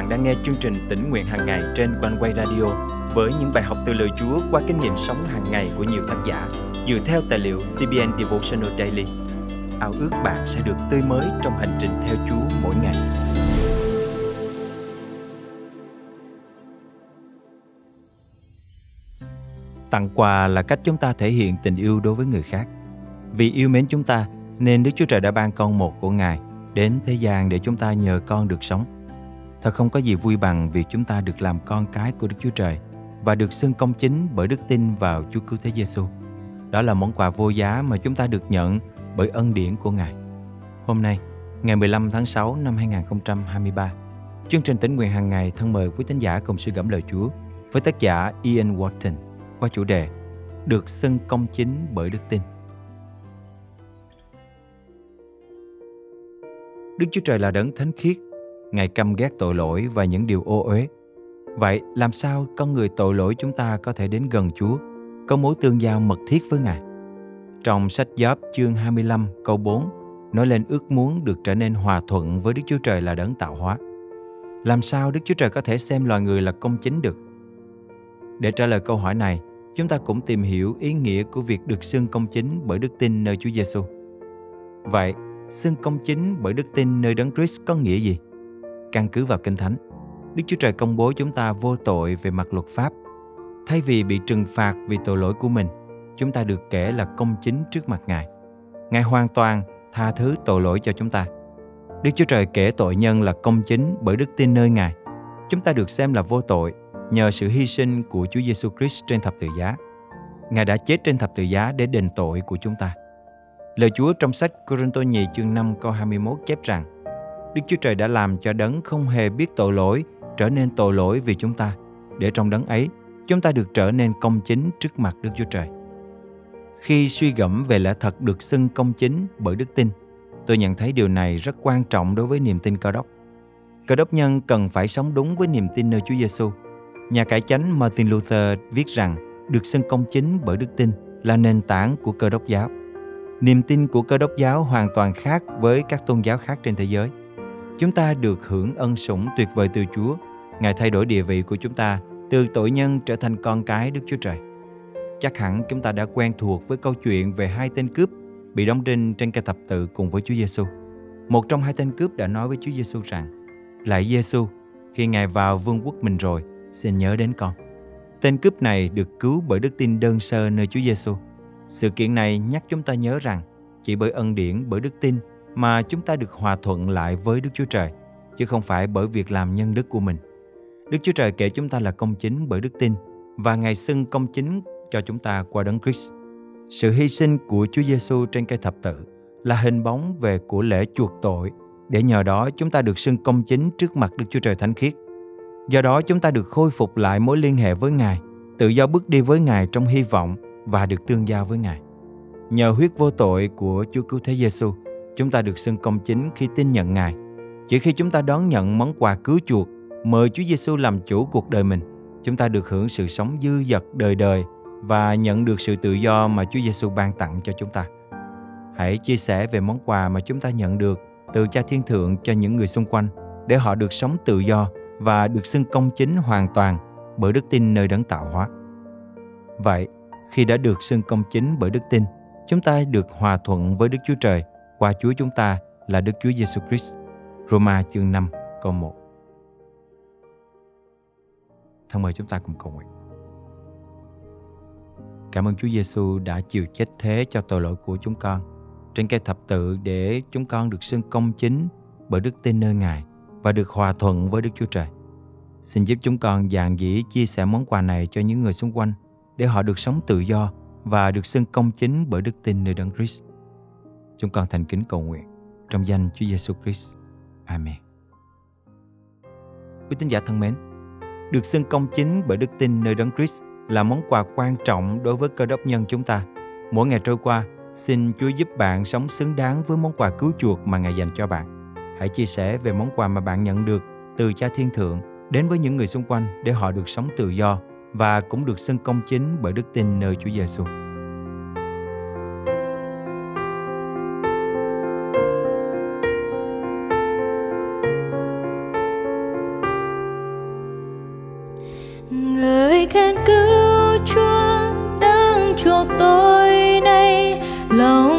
bạn đang nghe chương trình tỉnh nguyện hàng ngày trên quanh quay radio với những bài học từ lời Chúa qua kinh nghiệm sống hàng ngày của nhiều tác giả dựa theo tài liệu CBN Devotional Daily. Ao ước bạn sẽ được tươi mới trong hành trình theo Chúa mỗi ngày. Tặng quà là cách chúng ta thể hiện tình yêu đối với người khác. Vì yêu mến chúng ta, nên Đức Chúa Trời đã ban con một của Ngài đến thế gian để chúng ta nhờ con được sống. Thật không có gì vui bằng việc chúng ta được làm con cái của Đức Chúa Trời và được xưng công chính bởi đức tin vào Chúa Cứu Thế Giêsu. Đó là món quà vô giá mà chúng ta được nhận bởi ân điển của Ngài. Hôm nay, ngày 15 tháng 6 năm 2023, chương trình tỉnh nguyện hàng ngày thân mời quý tín giả cùng suy gẫm lời Chúa với tác giả Ian Wharton qua chủ đề Được xưng công chính bởi đức tin. Đức Chúa Trời là đấng thánh khiết, Ngài căm ghét tội lỗi và những điều ô uế. Vậy làm sao con người tội lỗi chúng ta có thể đến gần Chúa, có mối tương giao mật thiết với Ngài? Trong sách Gióp chương 25 câu 4 nói lên ước muốn được trở nên hòa thuận với Đức Chúa Trời là đấng tạo hóa. Làm sao Đức Chúa Trời có thể xem loài người là công chính được? Để trả lời câu hỏi này, chúng ta cũng tìm hiểu ý nghĩa của việc được xưng công chính bởi đức tin nơi Chúa Giêsu. Vậy, xưng công chính bởi đức tin nơi Đấng Christ có nghĩa gì? Căn cứ vào Kinh Thánh, Đức Chúa Trời công bố chúng ta vô tội về mặt luật pháp. Thay vì bị trừng phạt vì tội lỗi của mình, chúng ta được kể là công chính trước mặt Ngài. Ngài hoàn toàn tha thứ tội lỗi cho chúng ta. Đức Chúa Trời kể tội nhân là công chính bởi đức tin nơi Ngài. Chúng ta được xem là vô tội nhờ sự hy sinh của Chúa Giêsu Christ trên thập tự giá. Ngài đã chết trên thập tự giá để đền tội của chúng ta. Lời Chúa trong sách Cô-rinh-tô nhì chương 5 câu 21 chép rằng Đức Chúa Trời đã làm cho đấng không hề biết tội lỗi trở nên tội lỗi vì chúng ta, để trong đấng ấy chúng ta được trở nên công chính trước mặt Đức Chúa Trời. Khi suy gẫm về lẽ thật được xưng công chính bởi đức tin, tôi nhận thấy điều này rất quan trọng đối với niềm tin cơ đốc. Cơ đốc nhân cần phải sống đúng với niềm tin nơi Chúa Giêsu. Nhà cải chánh Martin Luther viết rằng được xưng công chính bởi đức tin là nền tảng của cơ đốc giáo. Niềm tin của cơ đốc giáo hoàn toàn khác với các tôn giáo khác trên thế giới. Chúng ta được hưởng ân sủng tuyệt vời từ Chúa. Ngài thay đổi địa vị của chúng ta từ tội nhân trở thành con cái Đức Chúa Trời. Chắc hẳn chúng ta đã quen thuộc với câu chuyện về hai tên cướp bị đóng đinh trên cây thập tự cùng với Chúa Giêsu. Một trong hai tên cướp đã nói với Chúa Giêsu rằng: "Lạy Giêsu, khi Ngài vào vương quốc mình rồi, xin nhớ đến con." Tên cướp này được cứu bởi đức tin đơn sơ nơi Chúa Giêsu. Sự kiện này nhắc chúng ta nhớ rằng chỉ bởi ân điển, bởi đức tin mà chúng ta được hòa thuận lại với Đức Chúa Trời, chứ không phải bởi việc làm nhân đức của mình. Đức Chúa Trời kể chúng ta là công chính bởi đức tin và Ngài xưng công chính cho chúng ta qua Đấng Christ. Sự hy sinh của Chúa Giêsu trên cây thập tự là hình bóng về của lễ chuộc tội để nhờ đó chúng ta được xưng công chính trước mặt Đức Chúa Trời Thánh Khiết. Do đó chúng ta được khôi phục lại mối liên hệ với Ngài, tự do bước đi với Ngài trong hy vọng và được tương giao với Ngài. Nhờ huyết vô tội của Chúa Cứu Thế Giêsu, chúng ta được xưng công chính khi tin nhận Ngài. Chỉ khi chúng ta đón nhận món quà cứu chuộc, mời Chúa Giêsu làm chủ cuộc đời mình, chúng ta được hưởng sự sống dư dật đời đời và nhận được sự tự do mà Chúa Giêsu ban tặng cho chúng ta. Hãy chia sẻ về món quà mà chúng ta nhận được từ Cha Thiên Thượng cho những người xung quanh để họ được sống tự do và được xưng công chính hoàn toàn bởi đức tin nơi đấng tạo hóa. Vậy, khi đã được xưng công chính bởi đức tin, chúng ta được hòa thuận với Đức Chúa Trời qua Chúa chúng ta là Đức Chúa Giêsu Christ. Roma chương 5 câu 1 Thân mời chúng ta cùng cầu nguyện. Cảm ơn Chúa Giêsu đã chịu chết thế cho tội lỗi của chúng con trên cây thập tự để chúng con được xưng công chính bởi đức tin nơi Ngài và được hòa thuận với Đức Chúa Trời. Xin giúp chúng con dàn dĩ chia sẻ món quà này cho những người xung quanh để họ được sống tự do và được xưng công chính bởi đức tin nơi Đấng Christ. Chúng con thành kính cầu nguyện trong danh Chúa Giêsu Christ. Amen. Quý tín giả thân mến, được xưng công chính bởi đức tin nơi Đấng Christ là món quà quan trọng đối với cơ đốc nhân chúng ta. Mỗi ngày trôi qua, xin Chúa giúp bạn sống xứng đáng với món quà cứu chuộc mà Ngài dành cho bạn. Hãy chia sẻ về món quà mà bạn nhận được từ Cha Thiên Thượng đến với những người xung quanh để họ được sống tự do và cũng được xưng công chính bởi đức tin nơi Chúa Giêsu. người khen cứu chúa đang chuộc tôi nay lòng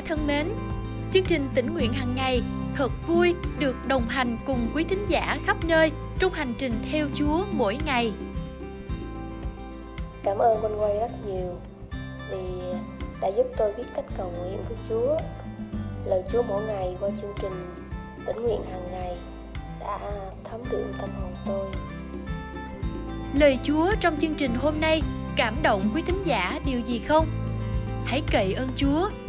thân mến, chương trình tỉnh nguyện hàng ngày thật vui được đồng hành cùng quý thính giả khắp nơi trong hành trình theo Chúa mỗi ngày. Cảm ơn quanh quay rất nhiều vì đã giúp tôi biết cách cầu nguyện với Chúa. Lời Chúa mỗi ngày qua chương trình tỉnh nguyện hàng ngày đã thấm đượm tâm hồn tôi. Lời Chúa trong chương trình hôm nay cảm động quý thính giả điều gì không? Hãy cậy ơn Chúa